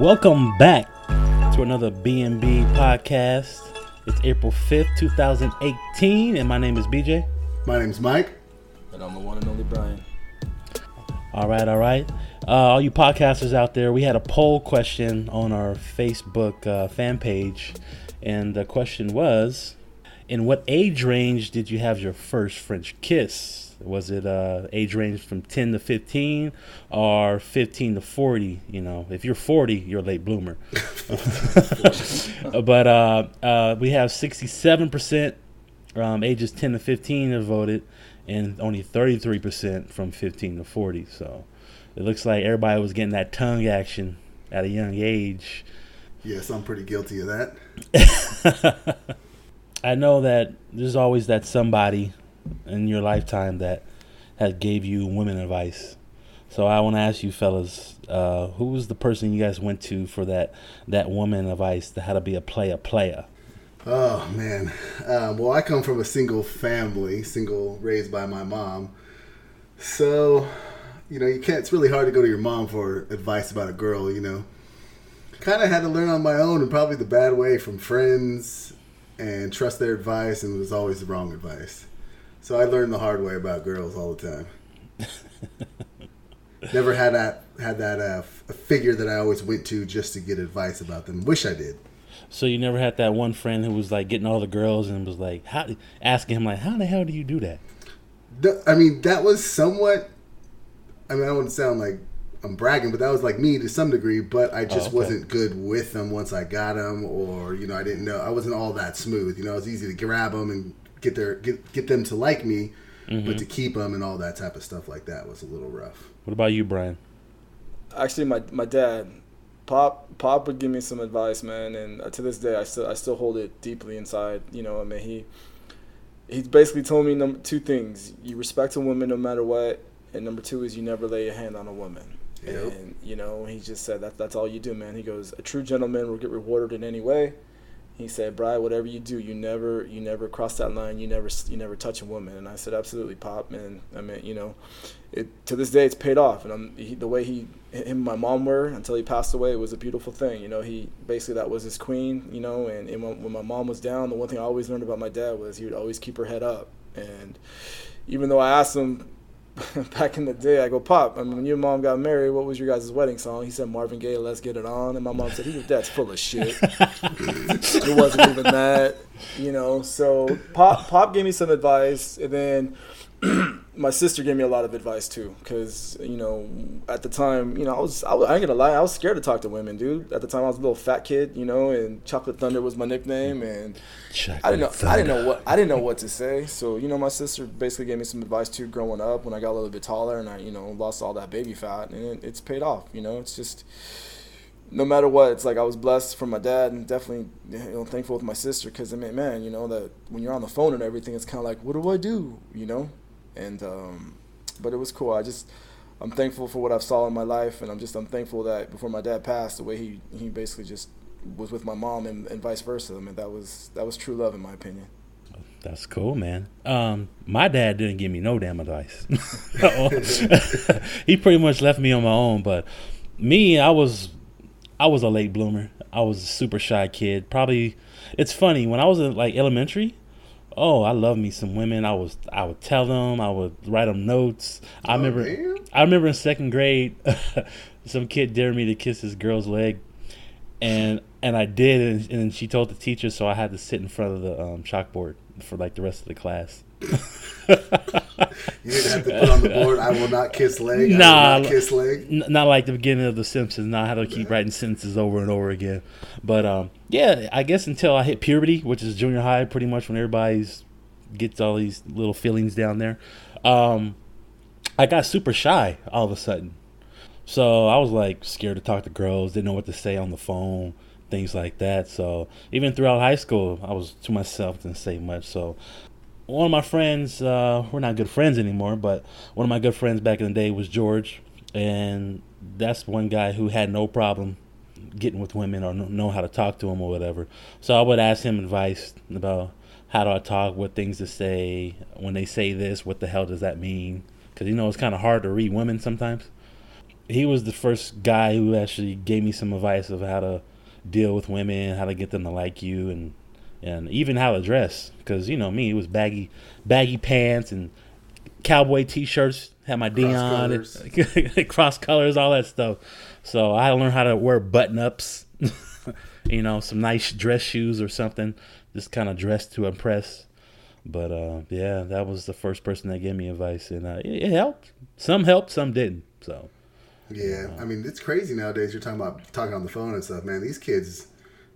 Welcome back to another B&B podcast. It's April 5th, 2018, and my name is BJ. My name's Mike. And I'm the one and only Brian. All right, all right. Uh, all you podcasters out there, we had a poll question on our Facebook uh, fan page, and the question was In what age range did you have your first French kiss? Was it uh, age range from 10 to 15 or 15 to 40? You know, if you're 40, you're a late bloomer. but uh, uh, we have 67% um, ages 10 to 15 have voted, and only 33% from 15 to 40. So it looks like everybody was getting that tongue action at a young age. Yes, I'm pretty guilty of that. I know that there's always that somebody in your lifetime that has gave you women advice. So I want to ask you fellas, uh, who was the person you guys went to for that that woman advice to how to be a player player? Oh man, uh, well I come from a single family, single raised by my mom, so you know you can't. It's really hard to go to your mom for advice about a girl. You know, kind of had to learn on my own, and probably the bad way from friends, and trust their advice, and it was always the wrong advice. So I learned the hard way about girls all the time. Never had that had that uh, a figure that I always went to just to get advice about them. Wish I did. So you never had that one friend who was like getting all the girls and was like, how asking him like, how the hell do you do that? I mean, that was somewhat. I mean, I wouldn't want to sound like I'm bragging, but that was like me to some degree. But I just oh, okay. wasn't good with them once I got them, or you know, I didn't know I wasn't all that smooth. You know, it was easy to grab them and get their get get them to like me, mm-hmm. but to keep them and all that type of stuff like that was a little rough. What about you, Brian? Actually, my my dad, Pop Pop would give me some advice, man, and uh, to this day, I still I still hold it deeply inside. You know, I mean, he he basically told me number two things: you respect a woman no matter what, and number two is you never lay your hand on a woman. Yep. And you know, he just said that that's all you do, man. He goes, a true gentleman will get rewarded in any way he said, "Brian, whatever you do, you never you never cross that line. You never you never touch a woman." And I said, "Absolutely, Pop." And I mean, you know, it to this day it's paid off. And I'm he, the way he him and my mom were until he passed away. It was a beautiful thing. You know, he basically that was his queen. You know, and, and when my mom was down, the one thing I always learned about my dad was he would always keep her head up. And even though I asked him back in the day, I go, Pop, I mean, when your mom got married, what was your guys' wedding song? He said Marvin Gaye, Let's Get It On. And my mom said, dad's full of shit. it wasn't even that, you know. So Pop, Pop gave me some advice. And then my sister gave me a lot of advice too, because you know, at the time, you know, I was, I, was, I ain't gonna lie, I was scared to talk to women, dude. At the time, I was a little fat kid, you know, and Chocolate Thunder was my nickname, and Chocolate I didn't know, Thunder. I didn't know what, I didn't know what to say. So, you know, my sister basically gave me some advice too, growing up when I got a little bit taller and I, you know, lost all that baby fat, and it, it's paid off. You know, it's just no matter what, it's like I was blessed from my dad and definitely you know thankful with my sister because I mean, man, you know that when you're on the phone and everything, it's kind of like, what do I do? You know, and um, but it was cool. I just I'm thankful for what I've saw in my life, and I'm just I'm thankful that before my dad passed, the way he he basically just was with my mom and, and vice versa. I mean that was that was true love in my opinion. That's cool, man. Um, my dad didn't give me no damn advice. he pretty much left me on my own. But me, I was, I was a late bloomer. I was a super shy kid. Probably, it's funny when I was in like elementary oh, I love me some women. I was I would tell them, I would write them notes. I oh, remember man. I remember in second grade, some kid dared me to kiss this girl's leg, and and I did, and, and she told the teacher, so I had to sit in front of the um, chalkboard for like the rest of the class. you didn't have to put on the board. I will not kiss leg. Nah, not kiss leg. N- not like the beginning of The Simpsons. Not how to keep writing sentences over and over again. But um, yeah, I guess until I hit puberty, which is junior high, pretty much when everybody's gets all these little feelings down there. Um, I got super shy all of a sudden. So I was like scared to talk to girls, didn't know what to say on the phone, things like that. So even throughout high school, I was to myself, didn't say much. So one of my friends, uh, we're not good friends anymore, but one of my good friends back in the day was George, and that's one guy who had no problem getting with women or know how to talk to them or whatever. So I would ask him advice about how do I talk, what things to say, when they say this, what the hell does that mean? Because you know it's kind of hard to read women sometimes. he was the first guy who actually gave me some advice of how to deal with women, how to get them to like you, and and even how to dress. Because you know me, it was baggy baggy pants and cowboy t-shirts. Had my Dion, and cross colors, all that stuff. So I learned how to wear button ups. you know, some nice dress shoes or something. Just kind of dress to impress. But uh, yeah, that was the first person that gave me advice, and uh, it, it helped. Some helped, some didn't. So Yeah, I mean it's crazy nowadays. You're talking about talking on the phone and stuff, man. These kids,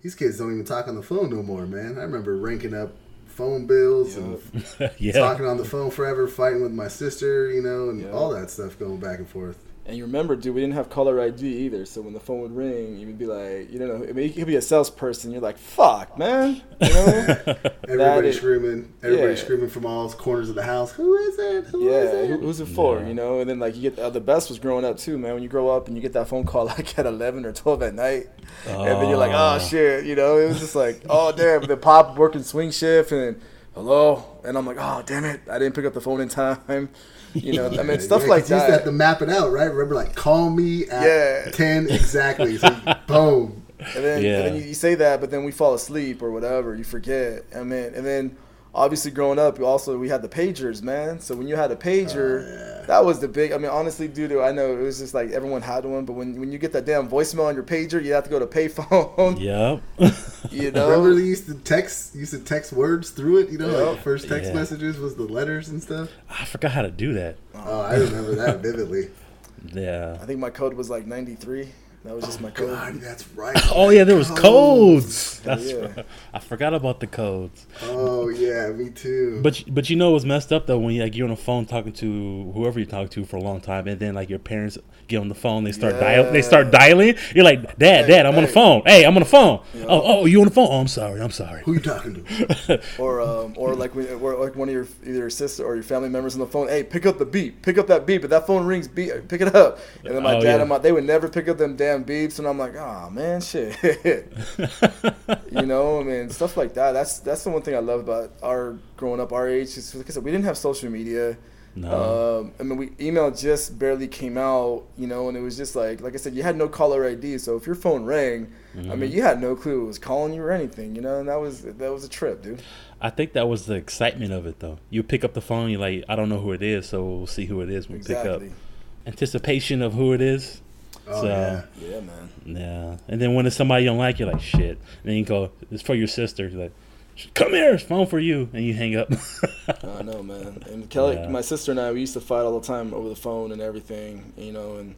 these kids don't even talk on the phone no more, man. I remember ranking up phone bills and yeah, talking on the phone forever, fighting with my sister, you know, and Yeah. all that stuff going back and forth. And you remember, dude, we didn't have caller ID either. So when the phone would ring, you would be like, you don't know, I mean, you could be a salesperson. You're like, fuck, man. You know? Everybody is- screaming, everybody yeah. screaming from all corners of the house. Who is it? Who is yeah, it? who's it for? Yeah. You know? And then like you get uh, the best was growing up too, man. When you grow up and you get that phone call like at 11 or 12 at night, and then you're like, oh Oh. shit, you know? It was just like, oh damn. the pop working swing shift and hello, and I'm like, oh damn it, I didn't pick up the phone in time. You know, I mean, stuff Yeah, like 'cause you used to have that. to map it out, right? Remember, like, call me at Yeah. 10 exactly. So, boom. And then, Yeah. and then you, you say that, but then we fall asleep or whatever. You forget. I mean, and then obviously growing up, also we had the pagers, man. So when you had a pager, Oh, yeah. that was the big. I mean, honestly, dude, I know it was just like everyone had one, but when when you get that damn voicemail on your pager, you have to go to payphone. Yep. You know. Remember they used to text, used to text words through it, you know, like Yeah. the first text Yeah. messages was the letters and stuff. I forgot how to do that. Oh, I remember that vividly. Yeah. I think my code was like ninety three. That was just my code. God, that's right. Oh yeah, there was codes. Hell That's yeah. right. I forgot about the codes. Oh yeah, me too. But but you know it was messed up though when you like you're on the phone talking to whoever you talk to for a long time and then like your parents get on the phone they start dial they start dialing you're like dad Hey, dad I'm on the phone hey I'm on the phone oh oh you on the phone oh I'm sorry I'm sorry who you talking to? or um, or like when, or like one of your either your sister or your family members on the phone. Hey, pick up the beep. Pick up that beep. If that phone rings, beep, pick it up. And then my Oh, dad yeah. and my they would never pick up them damn beeps, and I'm like, oh man, shit. you know, I mean, stuff like that. That's that's the one thing I love about our growing up our age. Is like I said, we didn't have social media. no Um, I mean, we email just barely came out, you know, and it was just like, like I said, you had no caller ID. So if your phone rang, I Mm-hmm. mean, you had no clue it was calling you or anything, you know, and that was that was a trip, dude. I think that was the excitement of it though you pick up the phone you're like I don't know who it is so we'll see who it is when we pick up Exactly. anticipation of who it is Oh So- yeah. Yeah, man. yeah and then when it's somebody you don't like you're like shit and then you go it's for your sister you're like come here it's phone for you and you hang up I know, man. And Kelly, Yeah. my sister and I, we used to fight all the time over the phone and everything, you know, and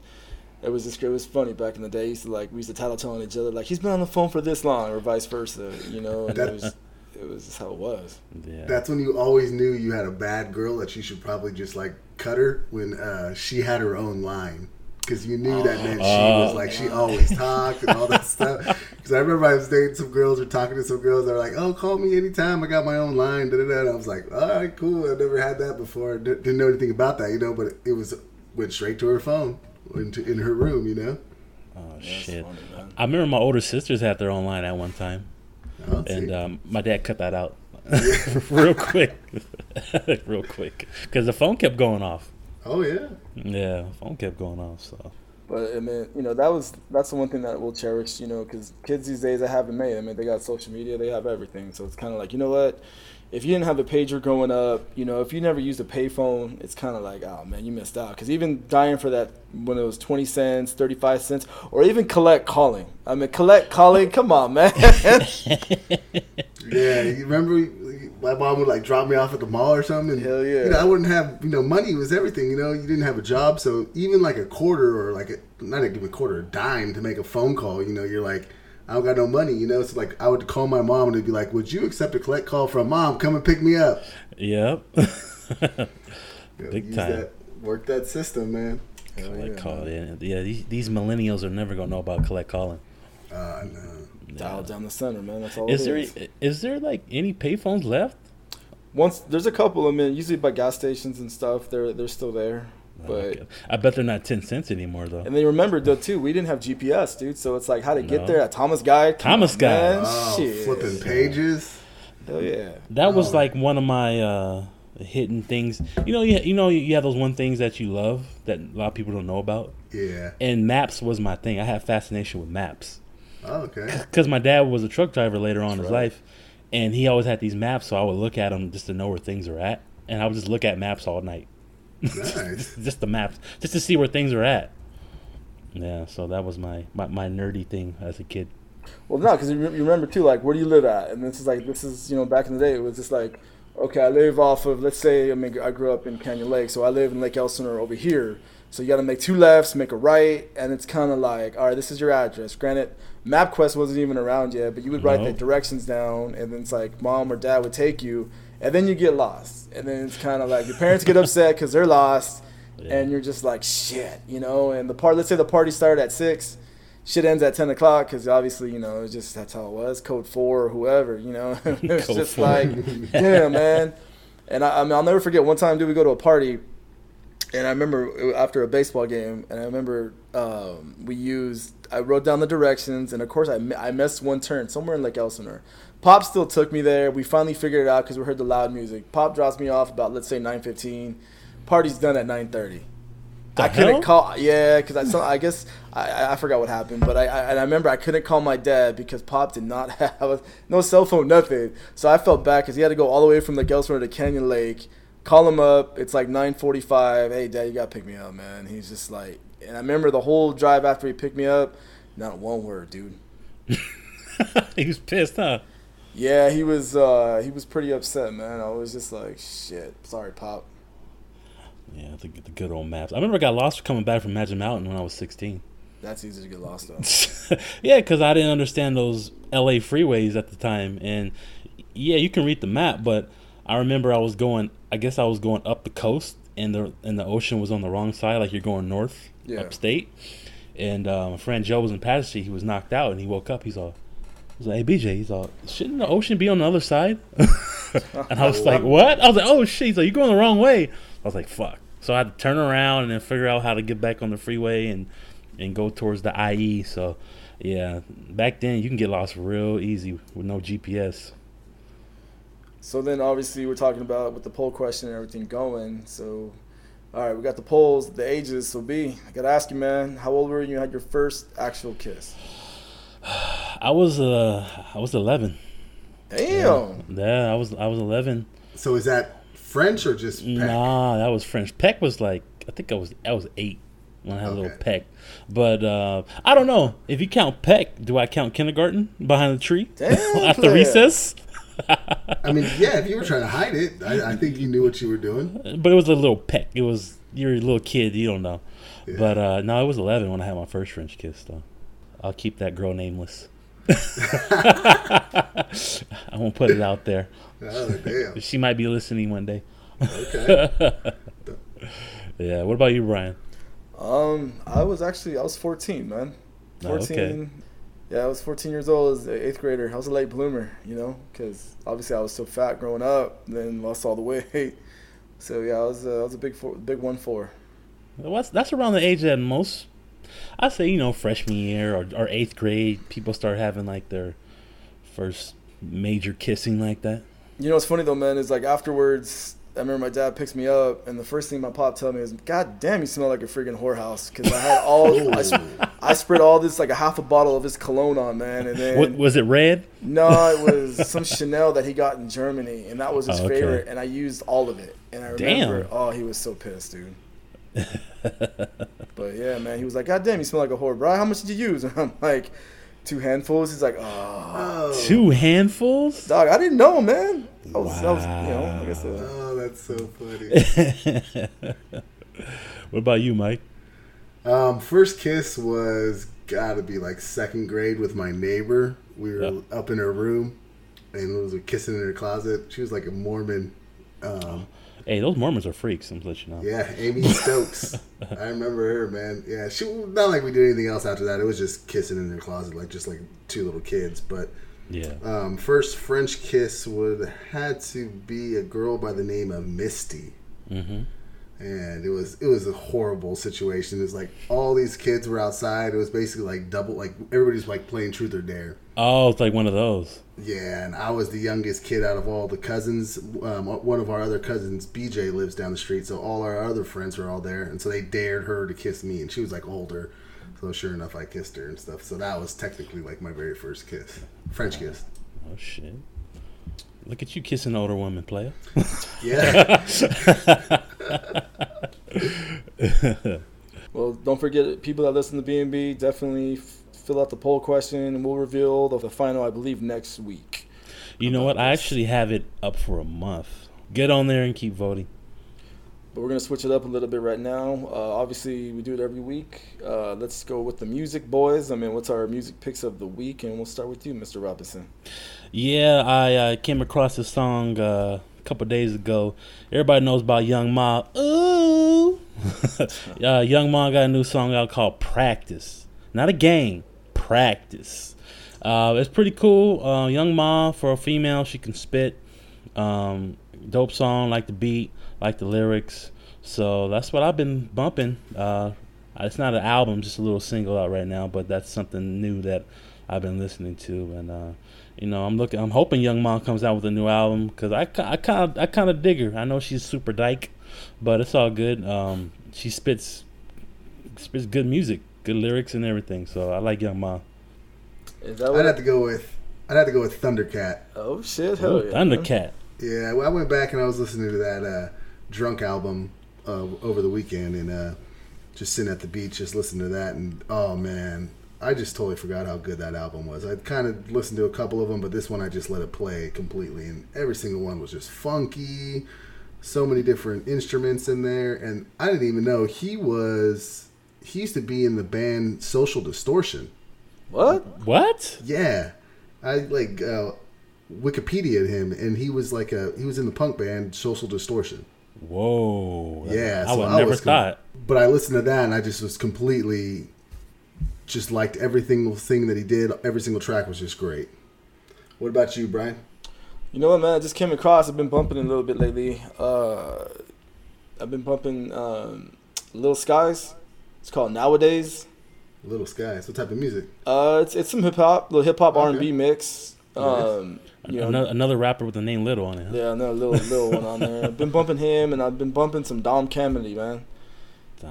it was just it was funny back in the day. We used to like we used to tattle telling each other like he's been on the phone for this long or vice versa, you know, and it was it was just how it was. yeah That's when you always knew you had a bad girl that you should probably just like cut her when uh, she had her own line. Because you knew that meant she was Oh. like she always talked and all that stuff. Because I remember I was dating some girls or talking to some girls that were like, "Oh, call me anytime. I got my own line." Da, da, da. And I was like, "All right, cool. I've never had that before. D- didn't know anything about that, you know." But it was went straight to her phone, into in her room, you know. oh That's shit funny. I remember my older sisters had their own line at one time Oh, and um, my dad cut that out real quick, real quick, because the phone kept going off. Oh yeah. Yeah, phone kept going off. So But I mean, you know, that was that's the one thing that we'll cherish, you know, because kids these days that haven't made. I mean, they got social media, they have everything. So it's kind of like, you know what? If you didn't have a pager growing up, you know, if you never used a payphone, it's kind of like, oh man, you missed out. Because even dying for that when it was twenty cents, thirty five cents, or even collect calling. I mean, collect calling. Come on, man. Yeah, you remember my mom would like drop me off at the mall or something. And, Hell yeah. You know, I wouldn't have you know money was everything. You know, you didn't have a job, so even like a quarter or like a, not even a quarter, a dime to make a phone call. You know, you're like. I don't got no money, you know. So like, I would call my mom and it'd be like, "Would you accept a collect call from mom? Come and pick me up." yep. You know, Big use time. That, work that system, man. Collect yeah, call. man. Yeah, yeah. These, these millennials are never gonna know about collect calling. Uh, no. Dial down the center, man. That's all Is it there is. is there like any payphones left? Once there's a couple of them, usually by gas stations and stuff. They're they're still there, but. Okay. I bet they're not ten cents anymore though. And then remember though too, we didn't have GPS, dude. So it's like how to get there at Thomas Guide. Thomas on, Guide. man. Oh, Shit. flipping pages. Hell yeah. That was Oh. like one of my uh hidden things. You know, you, you know, you have those one things that you love that a lot of people don't know about. Yeah. And maps was my thing. I had fascination with maps Oh, okay. because my dad was a truck driver later on in his right. life, and he always had these maps. So I would look at them just to know where things are at, and I would just look at maps all night, Nice. just the maps, just to see where things are at. Yeah, so that was my my, my nerdy thing as a kid. Well, no, because you, re- you remember too, like, where do you live at? And this is like, this is, you know, back in the day, it was just like, okay, I live off of, let's say, I mean, I grew up in Canyon Lake, so I live in Lake Elsinore over here. So you got to make two lefts, make a right, and it's kind of like, all right, this is your address. Granted, MapQuest wasn't even around yet, but you would write No. the directions down, and then it's like mom or dad would take you, and then you get lost, and then it's kind of like your parents get upset because they're lost, Yeah. and you're just like shit, you know. And the part, let's say the party started at six, shit ends at ten o'clock because obviously, you know, it's just that's how it was. Code four or whoever, you know. it's just four. like, damn, man. And I, I mean, I'll never forget one time, dude. We go to a party, and I remember after a baseball game, and I remember um, we used. I wrote down the directions, and of course, I, I missed one turn somewhere in Lake Elsinore. Pop still took me there. We finally figured it out because we heard the loud music. Pop drops me off about let's say nine fifteen. Party's done at nine thirty. I couldn't hell? call. Yeah, because I, I guess I, I- forgot what happened, but I, I and I remember I couldn't call my dad because Pop did not have no cell phone, nothing. So I felt bad because he had to go all the way from the Gelsford to Canyon Lake. Call him up. It's like nine forty-five. Hey, Dad, you gotta pick me up, man. He's just like, and I remember the whole drive after he picked me up. Not one word, dude. he was pissed, huh? Yeah, he was. uh He was pretty upset, man. I was just like, shit. Sorry, Pop. Yeah, the, the good old maps. I remember I got lost coming back from Magic Mountain when I was 16. That's easy to get lost on. yeah, because I didn't understand those LA freeways at the time. And yeah, you can read the map, but I remember I was going, I guess I was going up the coast and the and the ocean was on the wrong side, like you're going north, Yeah. upstate. And uh, my friend Joe was in Patterson. He was knocked out and he woke up. He's all, he's like, hey, BJ, he's all, shouldn't the ocean be on the other side? and I was like, what? I was like, oh, shit. He's like, you're going the wrong way. I was like, fuck. So I had to turn around and then figure out how to get back on the freeway and and go towards the IE. So, yeah, back then you can get lost real easy with no GPS. So then, obviously, we're talking about with the poll question and everything going. So, all right, we got the polls, the ages. So, B, I gotta ask you, man, how old were you? when You had your first actual kiss. I was uh I was 11. Damn. Yeah, I was I was 11. So is that French or just peck? Nah, that was French. Peck was like I think I was I was eight when I had a little peck. But uh, I don't know if you count peck. Do I count kindergarten behind the tree Damn, after player. recess? I mean, yeah, if you were trying to hide it, I, I think you knew what you were doing. But it was a little peck. It was you're a little kid. You don't know. Yeah. But uh, no, it was 11 when I had my first French kiss. Though I'll keep that girl nameless. I won't put it out there. Oh, damn. She might be listening one day. Okay. Yeah. What about you, Brian? Um, I was actually I was 14, man. Oh, 14. okay. Yeah, I was 14 years old as an eighth grader. I was a late bloomer, you know, because obviously I was so fat growing up, then lost all the weight. So yeah, I was uh, I was a big four, big one four. That's, that's around the age that most, I say, you know, freshman year or, or eighth grade, people start having like their first major kissing like that. You know what's funny though, man, is like afterwards, I remember my dad picks me up, and the first thing my pop told me is, "God damn, you smell like a freaking whorehouse," because I had all I, sp- I spread all this like a half a bottle of his cologne on, man, and then What was it? Red? no, it was some Chanel that he got in Germany, and that was his Oh, okay. favorite, and I used all of it, and I remember, Damn. oh, he was so pissed, dude. but yeah, man, he was like, "God damn, you smell like a whore, bro. How much did you use?" And I'm like, two handfuls. He's like, "Oh, Oh, Two handfuls? dog, I didn't know, man." I was, I was you know, like I said. oh, that's so funny. what about you, Mike? Um, first kiss was gotta be like second grade with my neighbor. We were Yeah. up in her room, and it was kissing in her closet. She was like a Mormon. Um, Hey, those Mormons are freaks. I'm let you know. yeah, Amy Stokes. I remember her, man. Yeah, she not like we did anything else after that. It was just kissing in her closet, like just like two little kids. But Yeah. um, first French kiss would had to be a girl by the name of Misty. Mm-hmm. and it was it was a horrible situation. It's like all these kids were outside. It was basically like double like everybody's like playing truth or dare. Oh, it's like one of those. Yeah, and I was the youngest kid out of all the cousins. Um, one of our other cousins, BJ, lives down the street, so all our other friends were all there, and so they dared her to kiss me, and she was like older. So sure enough, I kissed her and stuff. So that was technically like my very first kiss, French kiss. Oh shit! Look at you kissing older woman, player. Yeah. Well, don't forget, people that listen to BNB, definitely f- fill out the poll question, and we'll reveal the, the final, I believe, next week. You know what? I actually have it up for a month. Get on there and keep voting. But we're gonna switch it up a little bit right now. Uh, obviously, we do it every week. Uh, let's go with the music, boys. I mean, what's our music picks of the week? And we'll start with you, Mr. Robinson. Yeah, I uh, came across this song uh, a couple days ago. Everybody knows about Young Ma. Ooh, uh, Young Ma got a new song out called "Practice." Not a game, practice. Uh, it's pretty cool. Young Ma for a female, she can spit. Um, dope song, like the beat, like the lyrics. So that's what I've been bumping. Uh, it's not an album, just a little single out right now, but that's something new that I've been listening to, and uh, you know, I'm looking, I'm hoping Young Ma comes out with a new album because I, I kind of, I kind of dig her. I know she's super dyke, but it's all good. Um, she spits, spits good music, good lyrics and everything. So I like Young Ma. Is that I'd what? have to go with I'd have to go with Thundercat. oh shit! Hell Ooh, yeah! Thundercat. Yeah, well, I went back and I was listening to that uh, drunk album uh, over the weekend and uh, just sitting at the beach, just listening to that, and oh man, I just totally forgot how good that album was. I kind of listened to a couple of them, but this one I just let it play completely, and every single one was just funky. So many different instruments in there, and I didn't even know he was. He used to be in the band Social Distortion. What? What? Yeah, I like uh, Wikipedia him, and he was like a he was in the punk band Social Distortion. Whoa. Yeah, I so would I never was com- thought. But I listened to that, and I just was completely just liked every single thing that he did. Every single track was just great. What about you, Brian? You know what, man? I just came across. I've been bumping a little bit lately. Uh, I've been bumping um, Little Skies. It's called Nowadays. Little Skies. What type of music? Uh, it's it's some hip hop, little hip hop R and B mix. Um, you know, another, another rapper with the name Little on it. Huh? yeah, another little little one on there. I've been bumping him, and I've been bumping some Dom Kennedy, man.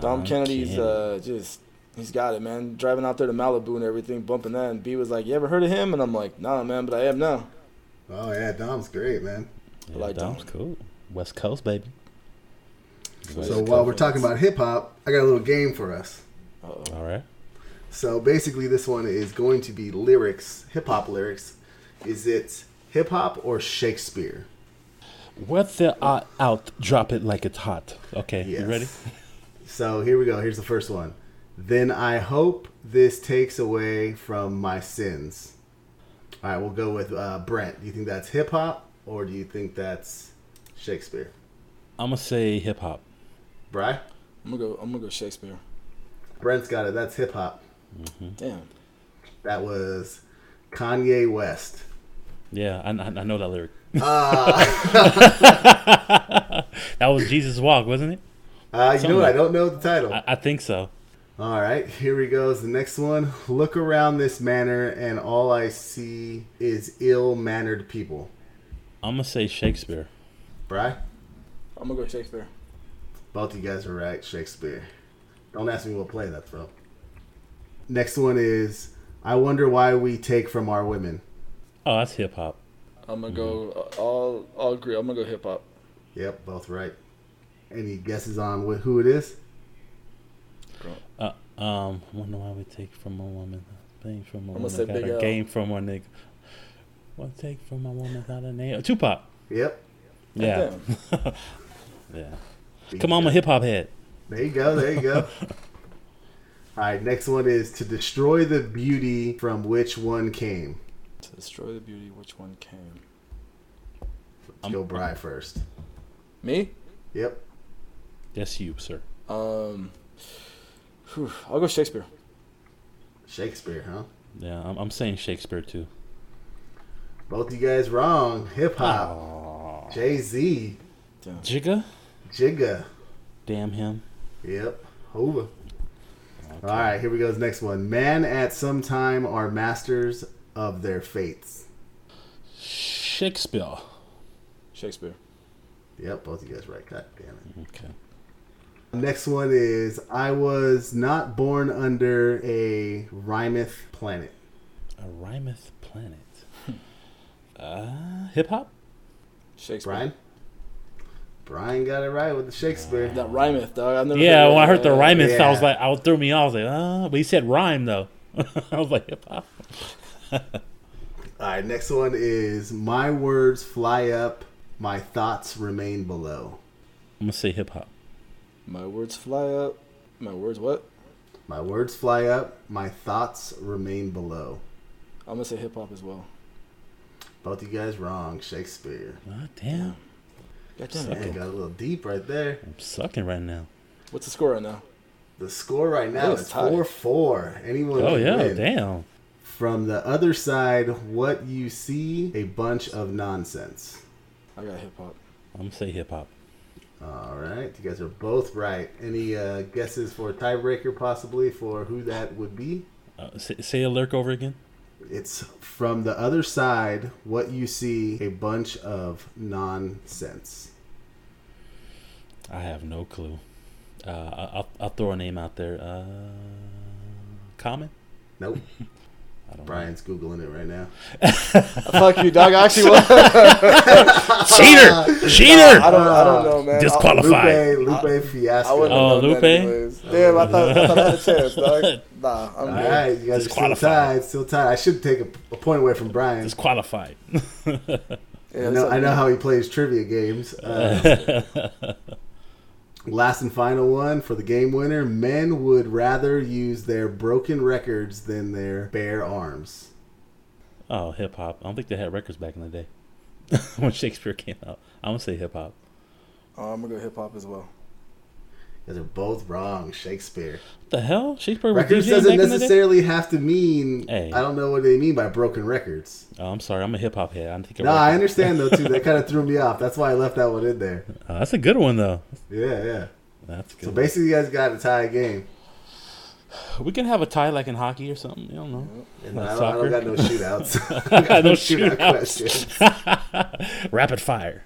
Dom Kennedy's Kennedy. uh, just he's got it, man. Driving out there to Malibu and everything, bumping that. And B was like, "You ever heard of him?" And I'm like, "Nah, man, but I am now." Oh yeah, Dom's great, man. Yeah, like Dom's Dom. cool. West Coast, baby. West So Coast. while we're talking about hip hop, I got a little game for us. Uh-oh. All right. So basically, this one is going to be lyrics, hip hop lyrics. Is it hip hop or Shakespeare? What the uh, out? Drop it like it's hot. Okay, Yes. you ready? So here we go. Here's the first one. Then I hope this takes away from my sins. All right, we'll go with uh, Brent. Do you think that's hip hop or do you think that's Shakespeare? I'm gonna say hip hop. Bry? I'm gonna go. I'm gonna go Shakespeare. Brent's got it. That's hip hop. Damn. That was Kanye West. Yeah, I, I I know that lyric. Uh, That was Jesus Walk, wasn't it? uh, you know what? I don't know the title. I, I think so. All right, here we goes. The next one. Look around this manor, and all I see is ill-mannered people. I'm gonna say Shakespeare. Bry? I'm gonna go Shakespeare. Both you guys are right. Shakespeare. Don't ask me what play that's from. Next one is I wonder why we take from our women. Oh, that's hip hop. I'm gonna go. uh, I'll I'll agree. I'm gonna go hip hop. Yep, both right. Any guesses on wh- who it is? Uh, um, I wonder why we take from a woman, things from a I'm woman, gonna say got Big a L. game from a nigga. What take from a woman without a name? Tupac. Yep. Yeah, Damn. yeah. Come on, I'm hip hop head. There you go. There you go. All right. Next one is to destroy the beauty from which one came. To destroy the beauty, which one came? Let's go Bry first. Me? Yep. That's you, sir. Um. whew, I'll go Shakespeare. Shakespeare, huh? Yeah, I'm, I'm saying Shakespeare too. Both you guys wrong. Hip hop. Jay Z. Jigga. Jigga. Damn him. Yep. Over. All right, here we go. This next one. Man at some time are masters of their fates. Shakespeare. Shakespeare. Yep, both of you guys right. God damn it. Okay. Next one is I was not born under a Rhymeth planet. A Rhymeth planet. uh, hip hop. Shakespeare. Brian? Brian got it right with the Shakespeare. That rhymeth, dog. I've never Yeah, heard when I heard the Rhymeth, I was like, I threw me off. I was like, uh, but he said rhyme though. I was like, hip hop. All right, next one is my words fly up, my thoughts remain below. I'm gonna say hip hop. My words fly up. My words what? My words fly up, my thoughts remain below. I'm gonna say hip hop as well. Both you guys wrong. Shakespeare. Oh, damn. God damn Man, it. got a little deep right there. I'm sucking right now. What's the score right now? The score right now It's is tied. 4 4. Anyone Oh yeah, win. damn. From the other side, what you see, a bunch of nonsense. I got hip hop. I'm gonna say hip hop. All right, you guys are both right. Any uh, guesses for a tiebreaker, possibly for who that would be? Uh, say, say a lurk over again. It's from the other side, what you see, a bunch of nonsense. I have no clue. Uh, I- I'll, I'll throw a name out there. Uh, Common. Nope. I don't Brian's googling it right now. Fuck you, dog. I actually was. know. Cheater! Cheater! I don't. I don't know, man. Disqualified. Lupe, Lupe I, Fiasco. I wouldn't Oh, Lupe? that anyways. Damn, I thought, I thought I had a chance, dog. Nah, I'm All good. right, you guys are still Disqualified. tied. Still tied. I should take a, a point away from Brian. Disqualified. Yeah, I it's know. I know how he plays trivia games. Uh, last and final one for the game winner. Men would rather use their broken records than their bare arms. oh, hip hop. I don't think they had records back in the day when Shakespeare came out. I'm gonna say hip hop. Oh, I'm gonna go hip hop as well. Guys are both wrong. Shakespeare. The hell? Shakespeare Records doesn't back in the day? necessarily have to mean. Hey. I don't know what they mean by broken records. Oh, I'm sorry. I'm a hip hop head. I think. No, I understand though too. That kind of threw me off. That's why I left that one in there. Uh, that's a good one though. Yeah, yeah. That's good. So good. basically, you guys got a tie game. we can have a tie like in hockey or something. You don't know. And Like I, don't, I don't got no shootouts. I got no Shootout shootouts. questions. Rapid fire.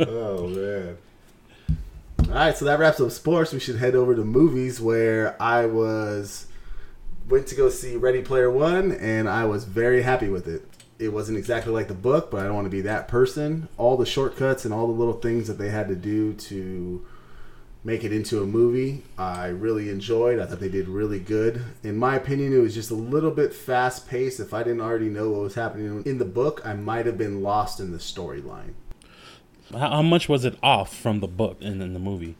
Oh man. All right, so that wraps up sports. We should head over to movies where I was went to go see Ready Player One, and I was very happy with it. It wasn't exactly like the book, but I don't want to be that person. All the shortcuts and all the little things that they had to do to make it into a movie, I really enjoyed. I thought they did really good. In my opinion, it was just a little bit fast paced. If I didn't already know what was happening in the book, I might have been lost in the storyline. How, how much was it off from the book and in the movie?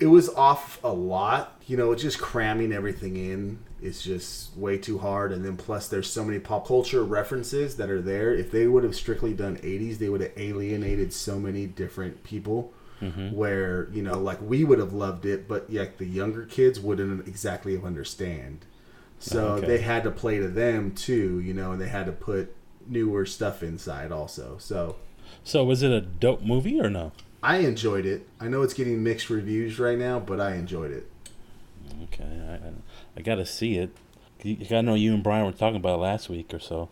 it was off a lot. You know, just cramming everything in is just way too hard. And then plus, there's so many pop culture references that are there. If they would have strictly done 80s, they would have alienated so many different people. Mm-hmm. Where you know, like we would have loved it, but yeah, the younger kids wouldn't exactly have understand. So oh, Okay. they had to play to them too, you know, and they had to put newer stuff inside also. So So was it a dope movie or no? I enjoyed it. I know it's getting mixed reviews right now, but I enjoyed it. Okay, I, I, I gotta see it. You, I know you and Brian were talking about it last week or so.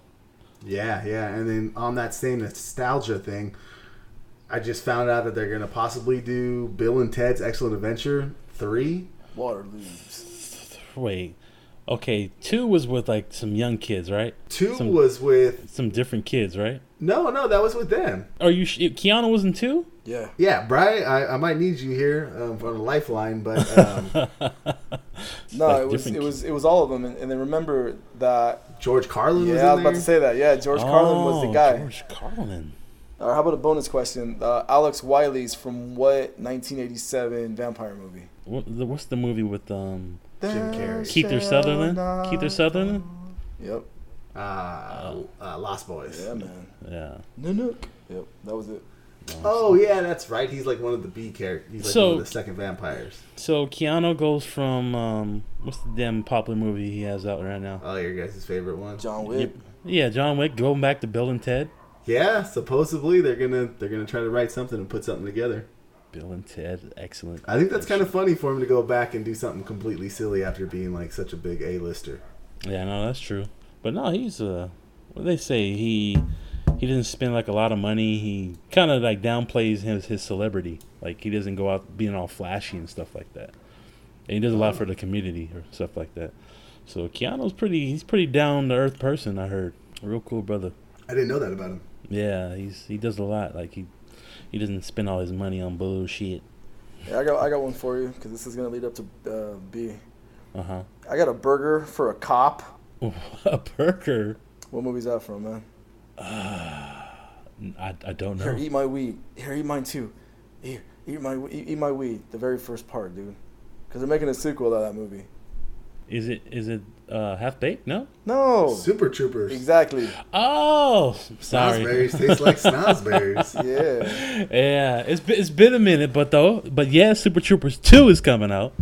Yeah, yeah. And then on that same nostalgia thing, I just found out that they're going to possibly do Bill and Ted's Excellent Adventure 3. Water leaves. Wait, okay, two was with like some young kids, right? 2 Some- was with. Some different kids, right? No, no, that was with them. Are you? sh- Keanu was in two? Yeah. Yeah, Brian, I, I might need you here um, on a lifeline, but um, No, like it was it was it was all of them, and, and then remember that. George Carlin was in Yeah, I was there. about to say that. Yeah, George Carlin was the Oh, guy. George Carlin. Or how about a bonus question? Uh, Alex Winter's from what 1987 vampire movie? What, the, what's the movie with um Jim Carrey. Kiefer Sutherland? Kiefer Sutherland? Yep. Uh, uh, Lost Boys. Yeah, man. Yeah. Nanook. Yep, that was it. Oh, yeah, that's right. He's like one of the B characters. He's like So- one of the second vampires. So Keanu goes from um what's the damn popular movie he has out right now? Oh, your guys' favorite one? John Wick. Yeah, John Wick going back to Bill and Ted. Yeah, supposedly they're gonna they're gonna try to write something and put something together. Bill and Ted, excellent. I think that's kind of funny for him to go back and do something completely silly after being like such a big A-lister. Yeah, no, that's true. But no, he's uh, what do they say? He he doesn't spend like a lot of money. He kind of like downplays his his celebrity. Like he doesn't go out being all flashy and stuff like that. And he does a lot for the community or stuff like that. So Keanu's pretty. He's pretty down to earth person. I heard. Real cool brother. I didn't know that about him. Yeah, he's he does a lot. Like he he doesn't spend all his money on bullshit. Yeah, I got I got one for you because this is gonna lead up to uh, B. Uh huh. I got a burger for a cop. a burger. What movie's that from, man? I, I don't know. Here, eat my weed. Here, eat mine too. Here, eat my eat, eat my weed. The very first part, dude. Because they're making a sequel to that movie. Is it is it uh, half baked? No. No. Super Troopers. Exactly. Oh, sorry. Snozberries taste like snozberries. Yeah. Yeah, it's been, it's been a minute, but though, but yeah, Super Troopers two is coming out,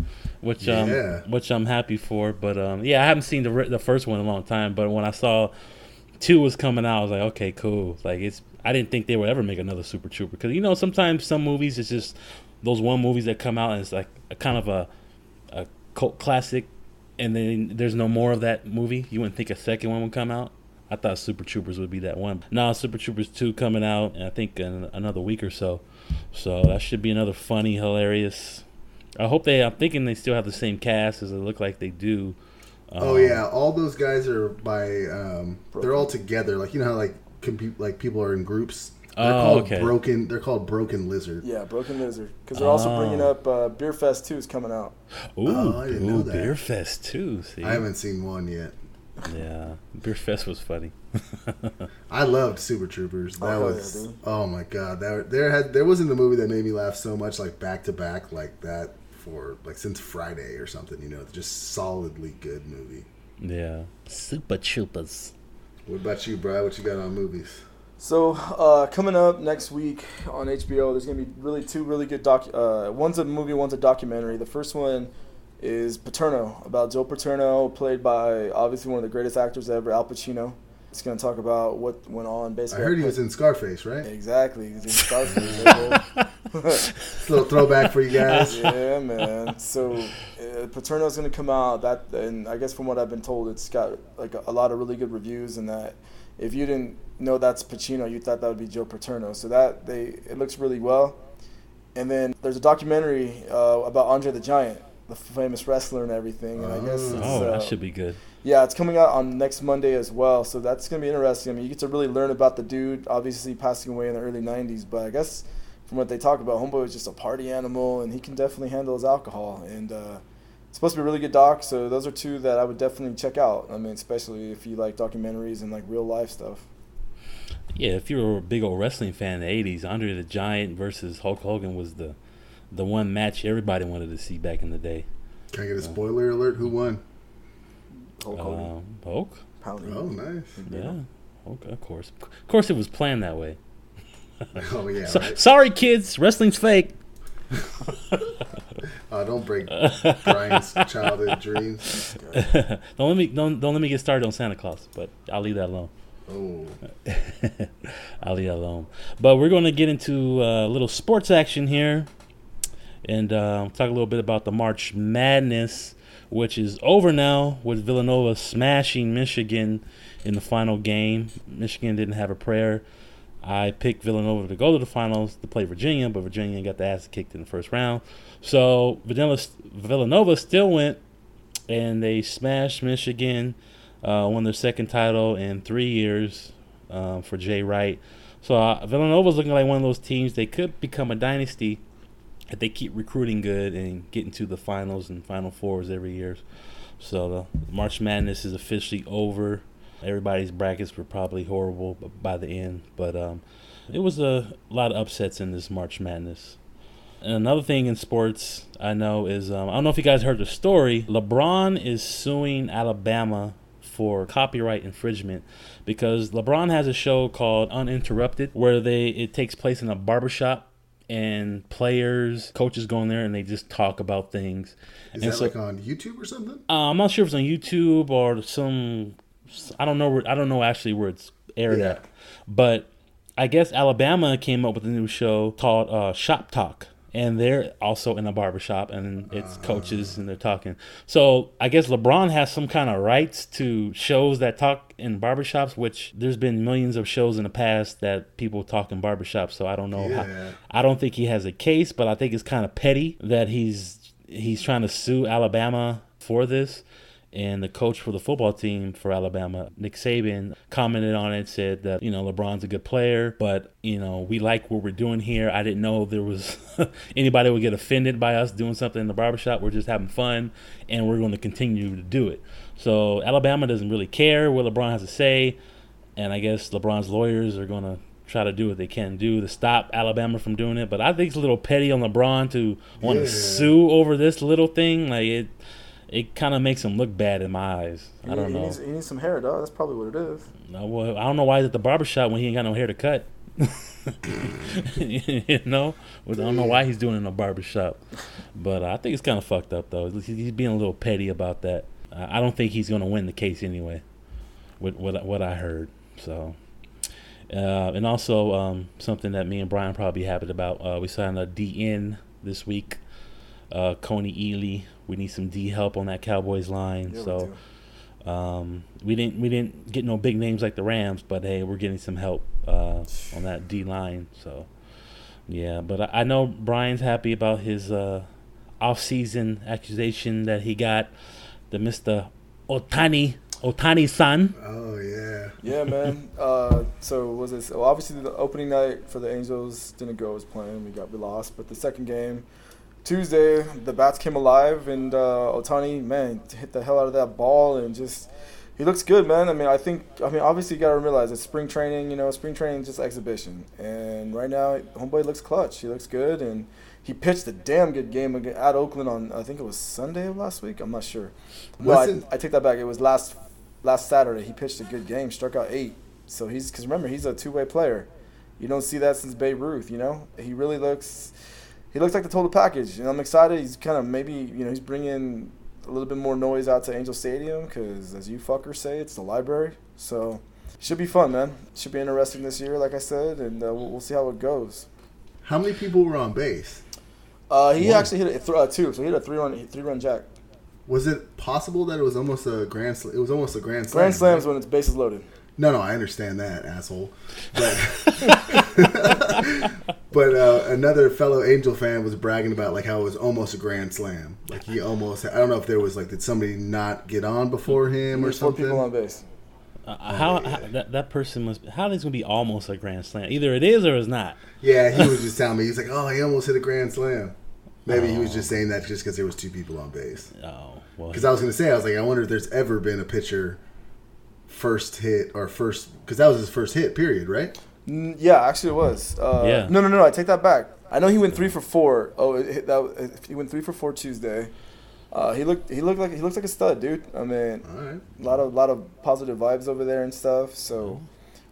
which um, Yeah. which I'm happy for. But um, yeah, I haven't seen the the first one in a long time. But when I saw two was coming out, I was like, okay, cool. Like it's, I didn't think they would ever make another Super Trooper because you know sometimes some movies it's just those one movies that come out and it's like a kind of a a cult classic, and then there's no more of that movie. You wouldn't think a second one would come out. I thought Super Troopers would be that one. Now Super Troopers two coming out, and I think in another week or so. So that should be another funny, hilarious. I hope they. I'm thinking they still have the same cast as it look like they do. Oh Um, yeah, all those guys are by. Um, they're all together. Like you know how like compu- like people are in groups. They're Oh, called okay. broken. They're called Broken Lizard. Yeah, Broken Lizard. Because they're also bringing Oh. up uh, Beer Fest 2 is coming out. Ooh, Oh, I didn't know that. Beer Fest Two. See, I haven't seen one yet. Yeah, Beer Fest was funny. I loved Super Troopers. That Oh, hell yeah, was oh my god. That there had there wasn't a movie that made me laugh so much like back to back like that for like since Friday or something. You know, it's just solidly good movie. yeah, Super Troopers. What about you, Brad? What you got on movies? So uh, coming up next week on HBO, there's gonna be really two really good doc. Uh, one's a movie, one's a documentary. The first one is Paterno about Joe Paterno, played by obviously one of the greatest actors ever, Al Pacino. It's gonna talk about what went on. Basically, I heard he was in Scarface, right? Exactly, he's in Scarface. right? It's a little throwback for you guys. yeah, man. So uh, Paterno's gonna come out. That and I guess from what I've been told, it's got like a, a lot of really good reviews. And that if you didn't know that's Pacino, you thought that would be Joe Paterno. So that they it looks really well. And then there's a documentary uh, about Andre the Giant, the famous wrestler and everything. And I guess it's, Oh, uh, that should be good. yeah, it's coming out on next Monday as well, so that's gonna be interesting. I mean, you get to really learn about the dude. Obviously, passing away in the early '90s, but I guess from what they talk about, Homeboy was just a party animal, and he can definitely handle his alcohol. And uh, it's supposed to be a really good doc. So those are two that I would definitely check out. I mean, especially if you like documentaries and like real life stuff. Yeah, if you were a big old wrestling fan in the '80s, Andre the Giant versus Hulk Hogan was the the one match everybody wanted to see back in the day. Can I get a spoiler alert? Who won? Hulk Hogan, Um, Hulk? pounding. Oh, nice. Yeah, Hulk, of course. Of course, it was planned that way. Oh yeah. So, right. Sorry, kids, wrestling's fake. Uh, don't break Brian's childhood dreams. don't let me don't don't let me get started on Santa Claus, but I'll leave that alone. Oh, I'll leave that alone. But we're going to get into uh, a little sports action here and uh, talk a little bit about the March Madness, which is over now with Villanova smashing Michigan in the final game. Michigan didn't have a prayer. I picked Villanova to go to the finals to play Virginia, but Virginia got the ass kicked in the first round. So Villanova, still went and they smashed Michigan, uh, won their second title in three years um, for Jay Wright. So uh, Villanova's looking like one of those teams. They could become a dynasty if they keep recruiting good and getting to the finals and Final Fours every year. So the March Madness is officially over. Everybody's brackets were probably horrible by the end, but um, it was a lot of upsets in this March Madness. And another thing in sports I know is um, I don't know if you guys heard the story. LeBron is suing Alabama for copyright infringement because LeBron has a show called Uninterrupted where they it takes place in a barbershop and players, coaches go in there and they just talk about things. is And that so- like on YouTube or something? uh, I'm not sure if it's on YouTube or some. I don't know. Where, I don't know actually where it's aired Yeah. at, but I guess Alabama came up with a new show called uh, Shop Talk, and they're also in a barbershop and it's coaches and they're talking. So I guess LeBron has some kind of rights to shows that talk in barbershops, which there's been millions of shows in the past that people talk in barbershops. So I don't know. Yeah. How, I don't think he has a case, but I think it's kind of petty that he's he's trying to sue Alabama for this. And the coach for the football team for Alabama, Nick Saban, commented on it, said that, you know, LeBron's a good player, but, you know, we like what we're doing here. I didn't know there was anybody would get offended by us doing something in the barbershop. We're just having fun, and we're going to continue to do it. So Alabama doesn't really care what LeBron has to say, and I guess LeBron's lawyers are going to try to do what they can do to stop Alabama from doing it. But I think it's a little petty on LeBron to want Yeah. to sue over this little thing. Like it, it kind of makes him look bad in my eyes. I don't he, know. He needs, he needs some hair, dog. That's probably what it is. No, well, I don't know why he's at the barbershop when he ain't got no hair to cut. you know, I don't know why he's doing it in a barbershop. But uh, I think it's kind of fucked up though. He's being a little petty about that. I I don't think he's going to win the case anyway. With what what I heard, so. Uh, and also um, something that me and Brian probably happy about. Uh, we signed a DN this week. Uh, Kony Ealy. We need some D help on that Cowboys line. Yeah, we so do. um, we didn't we didn't get no big names like the Rams, but hey, we're getting some help uh, on that D line. So yeah, but I, I know Brian's happy about his uh, off-season accusation that he got the Mister Ohtani Ohtani son. Oh yeah. Yeah, man. uh, so was it? Well, obviously the opening night for the Angels didn't go as planned. We got we lost, but the second game, Tuesday, the bats came alive, and uh, Ohtani, man, hit the hell out of that ball, and just he looks good, man. I mean, I think, I mean, obviously you got to realize it's spring training. You know, spring training is just exhibition, and right now, homeboy looks clutch. He looks good, and he pitched a damn good game at Oakland on I think it was Sunday of last week. I'm not sure. No, I, I take that back. It was last last Saturday. He pitched a good game, struck out eight. So he's because remember he's a two way player. You don't see that since Babe Ruth. You know he really looks. He looks like the total package, and I'm excited. He's kind of maybe you know he's bringing a little bit more noise out to Angel Stadium because as you fuckers say, it's the library. So should be fun, man. Should be interesting this year, like I said, and uh, we'll, we'll see how it goes. How many people were on base? Uh, he One. actually hit a th- uh, two, so he hit a three run three run jack. Was it possible that it was almost a grand? Sl- it was almost a grand slam. Grand slams right? when it's bases loaded. No, no, I understand that, asshole. But, but uh, another fellow Angel fan was bragging about like how it was almost a grand slam. Like he almost. I don't know if there was like did somebody not get on before him or There's four something. people on base. Uh, how, yeah. how that, that person must how is going to be almost a grand slam? Either it is or it's not. Yeah, he was just telling me he's like, oh, he almost hit a grand slam. Maybe he was Oh. just saying that just because there was two people on base. Oh well, Because I was gonna say, I was like, I wonder if there's ever been a pitcher first hit or first because that was his first hit. Period. Right? Yeah, actually it was. Uh, Yeah. No, no, no. I take that back. I know he went three for four. Oh, it, that he went three for four Tuesday. Uh, he looked he looked like he looks like a stud, dude. I mean, All right. a lot of lot of positive vibes over there and stuff. So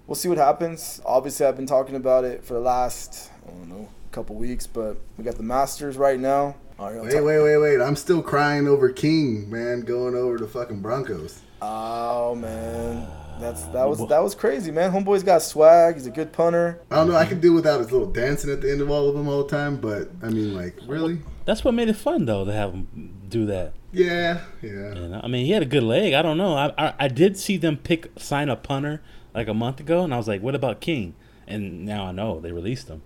we'll see what happens. Obviously, I've been talking about it for the last I don't know couple weeks, but we got the Masters right now. All right, I'll Wait, talk- wait, wait, wait! I'm still crying over King, man, going over the fucking Broncos. Oh man, that's that was that was crazy, man. Homeboy's got swag. He's a good punter. I don't know. I can do without his little dancing at the end of all of them all the time, but I mean, like, really? that's what made it fun though to have him do that. Yeah, yeah. And I mean, he had a good leg. I don't know. I, I I did see them pick sign a punter like a month ago, and I was like, what about King? And now I know they released him.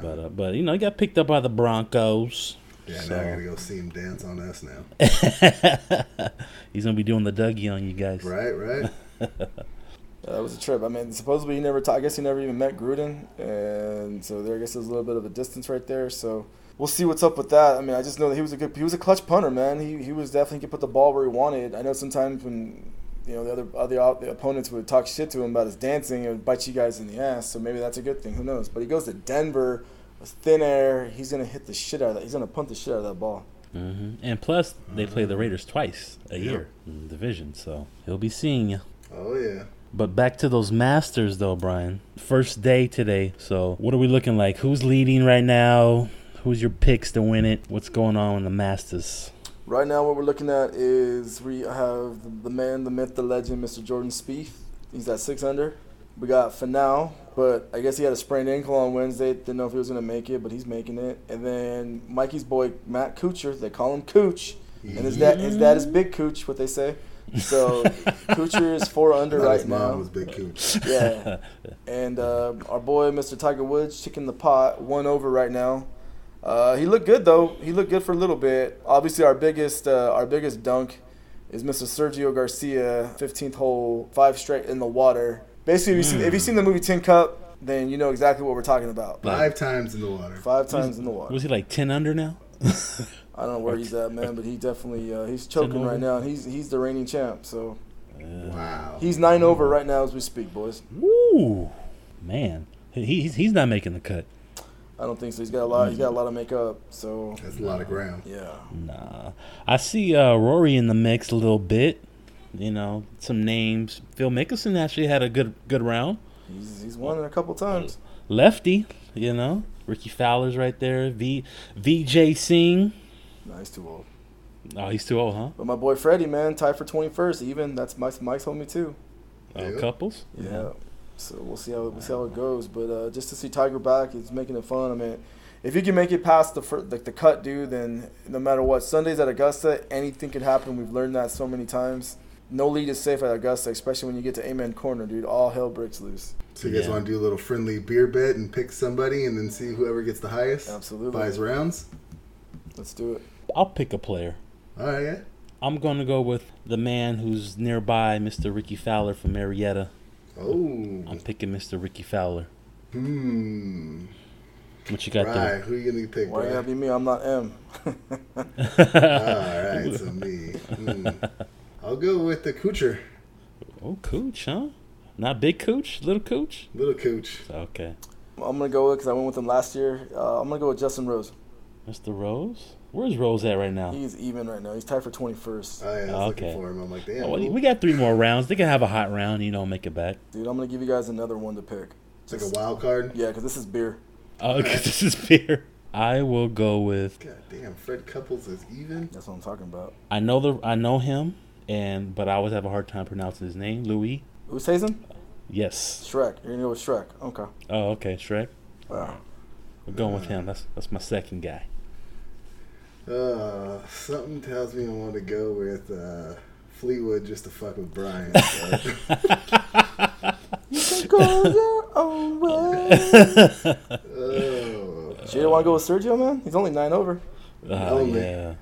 But uh, but you know, he got picked up by the Broncos. Yeah, So- now I gotta go see him dance on us now. He's gonna be doing the Dougie on you guys. Right, right. Yeah, uh, that was a trip. I mean, supposedly he never. ta- I guess he never even met Gruden, and so there. I guess there's a little bit of a distance right there. So we'll see what's up with that. I mean, I just know that he was a good. He was a clutch punter, man. He he was definitely could put the ball where he wanted. I know sometimes when you know the other other the opponents would talk shit to him about his dancing and bite you guys in the ass. So maybe that's a good thing. Who knows? But he goes to Denver with thin air. He's gonna hit the shit out of that. He's gonna punt the shit out of that ball. hmm And plus, they play the Raiders twice a year in the division, so he'll be seeing you. Oh yeah. But back to those Masters, though, Brian. First day today. So, what are we looking like? Who's leading right now? Who's your picks to win it? What's going on in the Masters? Right now, what we're looking at is we have the man, the myth, the legend, Mr. Jordan Spieth. He's at six under. We got Finau, but I guess he had a sprained ankle on Wednesday. Didn't know if he was going to make it, but he's making it. And then Mikey's boy, Matt Kuchar, they call him Cooch. And his dad, his dad is Big Cooch, what they say. So Kuchar is four under Thought right his mom now. was big cooch. Yeah. And uh, our boy, Mr. Tiger Woods, chicken the pot, one over right now. Uh, he looked good though. He looked good for a little bit. Obviously, our biggest, uh, our biggest dunk is Mr. Sergio Garcia, 15th hole, five straight in the water. Basically, if you've seen, if you've seen the movie Tin Cup, then you know exactly what we're talking about. Five times in the water. Five times in the water. Was he like ten under now? I don't know where he's at, man, but he definitely uh, he's choking right now. He's he's the reigning champ, so Wow. he's nine over right now as we speak, boys. Woo, man, he, he's he's not making the cut. I don't think so. He's got a lot. He's got a lot of makeup, so That's a lot of ground. yeah. Nah, I see uh, Rory in the mix a little bit. You know, some names. Phil Mickelson actually had a good good round. He's he's won it a couple times. Lefty, you know, Rickie Fowler's right there. V Vijay Singh. No, he's too old. Oh, he's too old, huh? But my boy Freddie, man, tied for 21st. Even that's Mike's Mike's homie too. Oh, Yeah. couples. Yeah. So we'll see how we'll see how it goes. But uh, just to see Tiger back, it's making it fun. I mean, if you can make it past the fir- the, the cut, dude, then no matter what, Sundays at Augusta, anything could happen. We've learned that so many times. No lead is safe at Augusta, especially when you get to Amen Corner, dude. All hell breaks loose. So you guys Yeah. want to do a little friendly beer bet and pick somebody and then see whoever gets the highest? Absolutely. Buys rounds? Let's do it. I'll pick a player. All right, yeah. I'm going to go with the man who's nearby, Mr. Rickie Fowler from Murrieta. Oh. I'm picking Mr. Rickie Fowler. Hmm. What you got there? Who are you gonna pick, Why you gotta be me? I'm not M. All right, so me. Hmm. I'll go with the Coocher, oh, Cooch, huh? Not big Cooch, little Cooch. little Cooch. Okay, I'm gonna go with because I went with him last year. Uh, I'm gonna go with Justin Rose. Mr. Rose. Where's Rose at right now? He's even right now. He's tied for 21st. Oh, yeah, I was Okay. looking for him. I'm like, damn. Oh, well, we got three more rounds. They can have a hot round, you know, make it back. Dude, I'm gonna give you guys another one to pick. it's like a wild card. Yeah, because this is beer. Oh, because this is beer. I will go with. God damn, Fred Couples is even. That's what I'm talking about. I know the I know him, and but I always have a hard time pronouncing his name. Louis. Oosthuizen? Yes. Shrek. You're gonna go with Shrek. Okay. Oh, okay, Shrek. Wow. We're going with him. That's that's my second guy. Uh, something tells me I want to go with uh, Fleetwood just to fuck with Brian. You can go your own way. oh, So you don't want to go with Sergio, man? He's only nine over. Oh Only. yeah,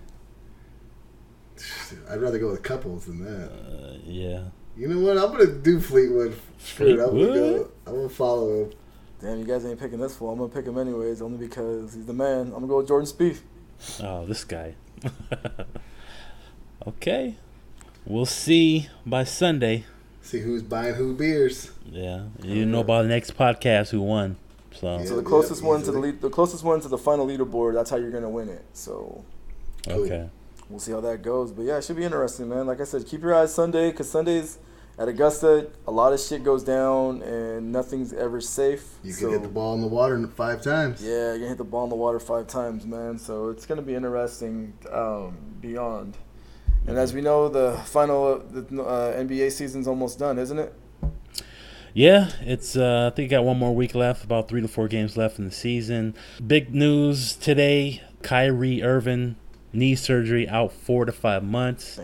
I'd rather go with Couples than that. uh, yeah. You know what? I'm gonna do Fleetwood. Screw it. I'm gonna go. I'm gonna follow him. Damn, you guys ain't picking this fool. I'm gonna pick him anyways, only because he's the man. I'm gonna go with Jordan Spieth. Oh, this guy. okay, we'll see by Sunday. See who's buying who beers. Yeah, you know by the next podcast who won. So Yeah. So the closest one to the lead, the closest one to the final leaderboard. That's how you're gonna win it. So Cool. Okay. we'll see how that goes. But yeah, it should be interesting, man. Like I said, keep your eyes Sunday because Sundays at Augusta, a lot of shit goes down and nothing's ever safe. You can so, hit the ball in the water five times. Yeah, you can hit the ball in the water five times, man. So it's gonna be interesting um, beyond. And as we know, the final the, uh, NBA season's almost done, isn't it? Yeah, it's. Uh, I think got one more week left. About three to four games left in the season. Big news today: Kyrie Irving knee surgery, out four to five months.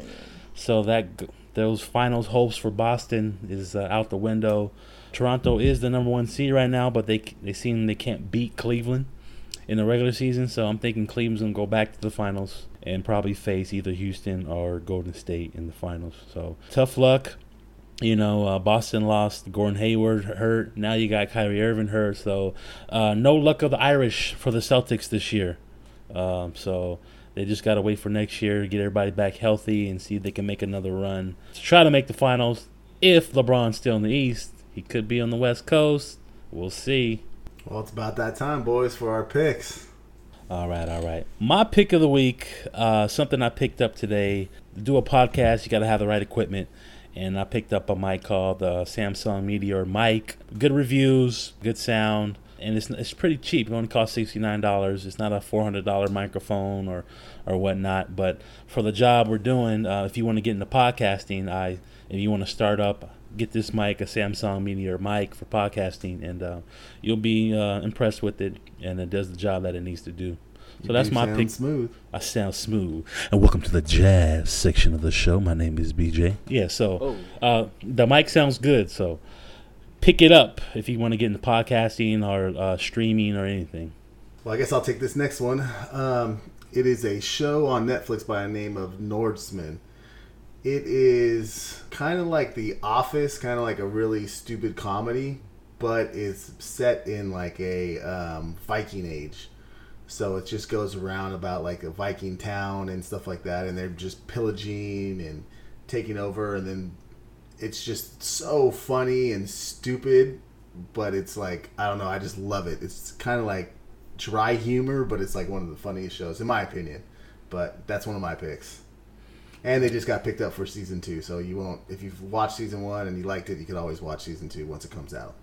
So that those finals hopes for Boston is uh, out the window. Toronto is the number one seed right now, but they they seem they can't beat Cleveland in the regular season. So I'm thinking Cleveland's gonna go back to the finals and probably face either Houston or Golden State in the finals. So tough luck. You know, uh, Boston lost Gordon Hayward hurt. Now you got Kyrie Irving hurt. So uh, no luck of the Irish for the Celtics this year. Um, so they just got to wait for next year to get everybody back healthy and see if they can make another run to try to make the finals. If LeBron's still in the East, he could be on the West Coast. We'll see. Well, it's about that time, boys, for our picks. All right, all right. My pick of the week, uh, something I picked up today. To do a podcast, you got to have the right equipment. And I picked up a mic called the Samsung Meteor mic. Good reviews, good sound, and it's it's pretty cheap. It only costs sixty nine dollars. It's not a four hundred dollar microphone or or whatnot. But for the job we're doing, uh, if you want to get into podcasting, I if you want to start up, get this mic, a Samsung Meteor mic for podcasting, and uh, you'll be uh, impressed with it, and it does the job that it needs to do. So You that's my sound pick. Smooth. I sound smooth. And welcome to the jazz section of the show. My name is BJ. Yeah, so Oh. uh, the mic sounds good. So pick it up if you want to get into podcasting or uh, streaming or anything. Well, I guess I'll take this next one. Um, it is a show on Netflix by the name of Norsemen. It is kind of like The Office, kind of like a really stupid comedy, but it's set in like a um, Viking age. So it just goes around about like a Viking town and stuff like that, and they're just pillaging and taking over, and then it's just so funny and stupid, but it's like I don't know, I just love it. It's kind of like dry humor, but it's like one of the funniest shows in my opinion. But that's one of my picks. And they just got picked up for season two, so you won't. If you've watched season one and you liked it, you can always watch season two once it comes out.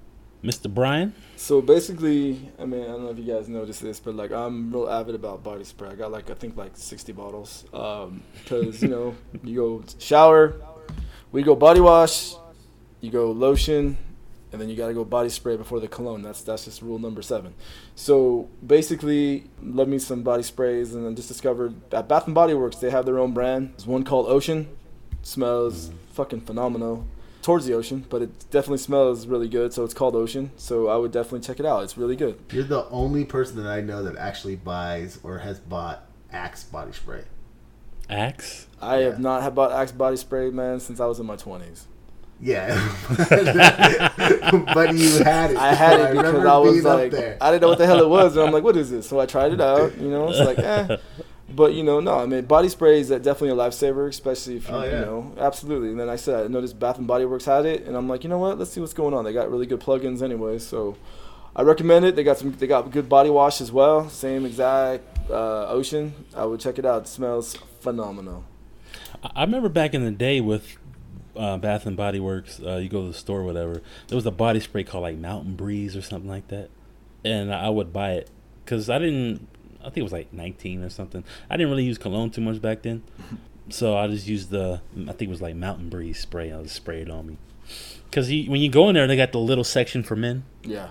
Mr. Brian? So basically, I mean, I don't know if you guys noticed this, but like I'm real avid about body spray. I got like I think like 60 bottles. Um, cause you know you go shower, we go body wash, you go lotion, and then you gotta go body spray before the cologne. That's that's just rule number seven. So basically, love me some body sprays, and then just discovered at Bath and Body Works they have their own brand. There's one called Ocean, smells fucking phenomenal towards the ocean, but it definitely smells really good. So it's called Ocean. So I would definitely check it out. It's really good. You're the only person that I know that actually buys or has bought Axe body spray. Axe? I Yeah. have not had bought Axe body spray, man, since I was in my twenties. Yeah, but you had it. I had it because I was like, there. I didn't know what the hell it was, and I'm like, what is this? So I tried it out. You know, it's like, eh. But you know, no, I mean, body spray is definitely a lifesaver, especially if you, Oh, yeah. you know, absolutely. And then I said, I noticed Bath and Body Works had it, and I'm like, you know what? Let's see what's going on. They got really good plugins anyway, so I recommend it. They got some, they got good body wash as well, same exact uh, Ocean. I would check it out. It smells phenomenal. I I remember back in the day with uh, Bath and Body Works, uh, you go to the store, or whatever. There was a body spray called like Mountain Breeze or something like that, and I would buy it because I didn't. I think it was like 19 or something. I didn't really use cologne too much back then, so I just used the. I think it was like Mountain Breeze spray. I just sprayed it on me. Because when you go in there, they got the little section for men, Yeah,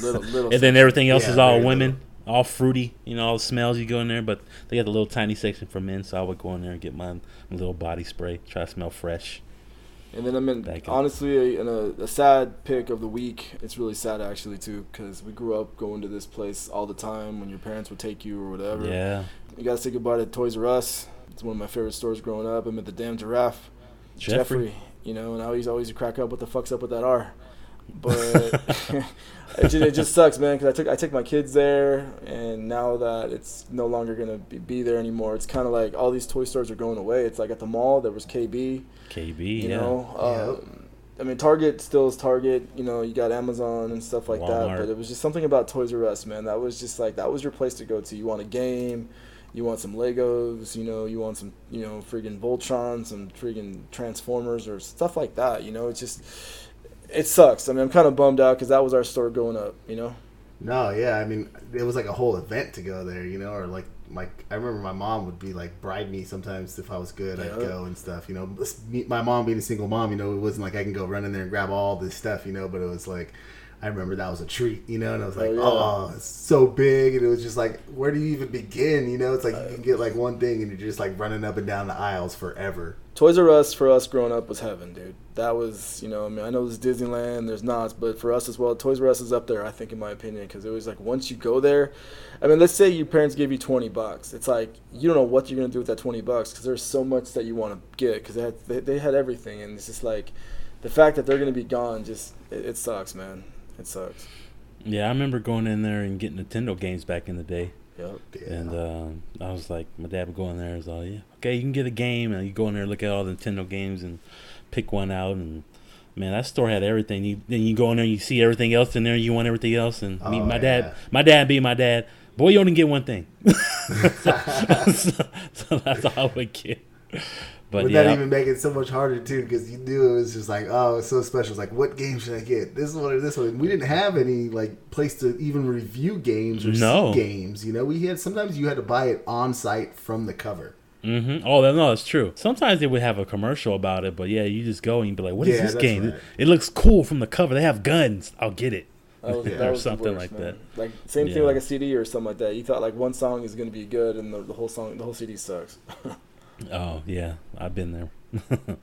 little, little. and then everything else Yeah, is all very women, all fruity. You know, all the smells you go in there, but they got the little tiny section for men. So I would go in there and get my little body spray, try to smell fresh. And then I mean, Back in- honestly, a, in a, a sad pick of the week. It's really sad actually too, because we grew up going to this place all the time when your parents would take you or whatever. Yeah, You gotta say goodbye to Toys R Us. It's one of my favorite stores growing up. I'm at the damn giraffe. Geoffrey. you know, and I always always crack up. What the fuck's up with that R? But it, just, it just sucks, man. Because I took I took my kids there, and now that it's no longer gonna be, be there anymore, it's kind of like all these toy stores are going away. It's like at the mall there was KB, KB. you yeah. know. Um, I mean, Target still is Target. You know, you got Amazon and stuff like that. But it was just something about Toys R Us, man. That was just like that was your place to go to. You want a game, you want some Legos, you know, you want some, you know, friggin' Voltron, some friggin' Transformers or stuff like that. You know, it's just, it sucks. I mean, I'm kind of bummed out because that was our store growing up. You know. No, yeah, I mean, it was like a whole event to go there, you know, or like, like I remember my mom would be like bribe me sometimes if I was good, I'd go and stuff, you know. My mom being a single mom, you know, it wasn't like I can go run in there and grab all this stuff, you know, but it was like. I remember that was a treat, you know, and I was like, Oh, oh, it's so big, and it was just like, where do you even begin, you know? It's like you can get like one thing, and you're just like running up and down the aisles forever. Toys R Us for us growing up was heaven, dude. That was, you know, I mean, I know there's Disneyland, there's not, but for us as well, Toys R Us is up there, I think, in my opinion, because it was like once you go there, I mean, let's say your parents gave you 20 bucks. It's like you don't know what you're gonna do with that 20 bucks because there's so much that you want to get because they had they, they had everything, and it's just like the fact that they're gonna be gone, just it, it sucks, man. It sucks. Yeah, I remember going in there and getting Nintendo games back in the day. Yep. Yeah. And uh, I was like, my dad would go in there and was all, yeah, okay, you can get a game. And you go in there, look at all the Nintendo games and pick one out. And man, that store had everything. You Then you go in there, you see everything else in there, you want everything else. And me, Oh, my dad, my dad be my dad. Boy, you only get one thing. so, so that's all I would get. But Would yeah, that even make it so much harder too? Because you knew it was just like, oh, it's so special. It's like, what game should I get? This one or this one? We didn't have any like place to even review games or No. see games. You know, we had sometimes you had to buy it on site from the cover. Mm-hmm. Oh, no, that's true. Sometimes they would have a commercial about it, but yeah, you just go and you be like, "What is Yeah, this game? right. It looks cool from the cover. They have guns. I'll get it." That was, Yeah. that Or was something worst, like man. Like same Yeah. thing like a CD or something like that. You thought like one song is gonna be good and the, the whole song, the whole CD sucks. Oh yeah, I've been there.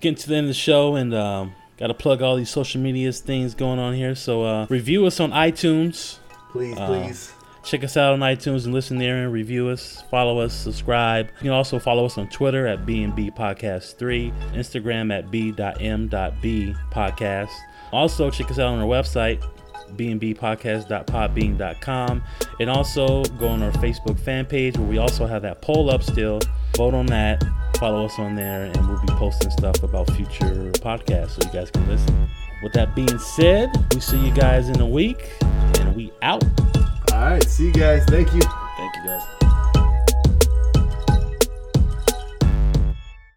Getting to the end of the show, and um, got to plug all these social media things going on here. So uh, review us on iTunes. Please, Uh, please. Check us out on iTunes and listen there and review us. Follow us, subscribe. You can also follow us on Twitter at B&B Podcast 3, Instagram at B.M.B Podcast. Also, check us out on our website, bnbpodcast.podbean.com. And also go on our Facebook fan page where we also have that poll up still. Vote on that. Follow us on there, and we'll be posting stuff about future podcasts so you guys can listen. With that being said, we see you guys in a week, and we out. All right. See you guys. Thank you.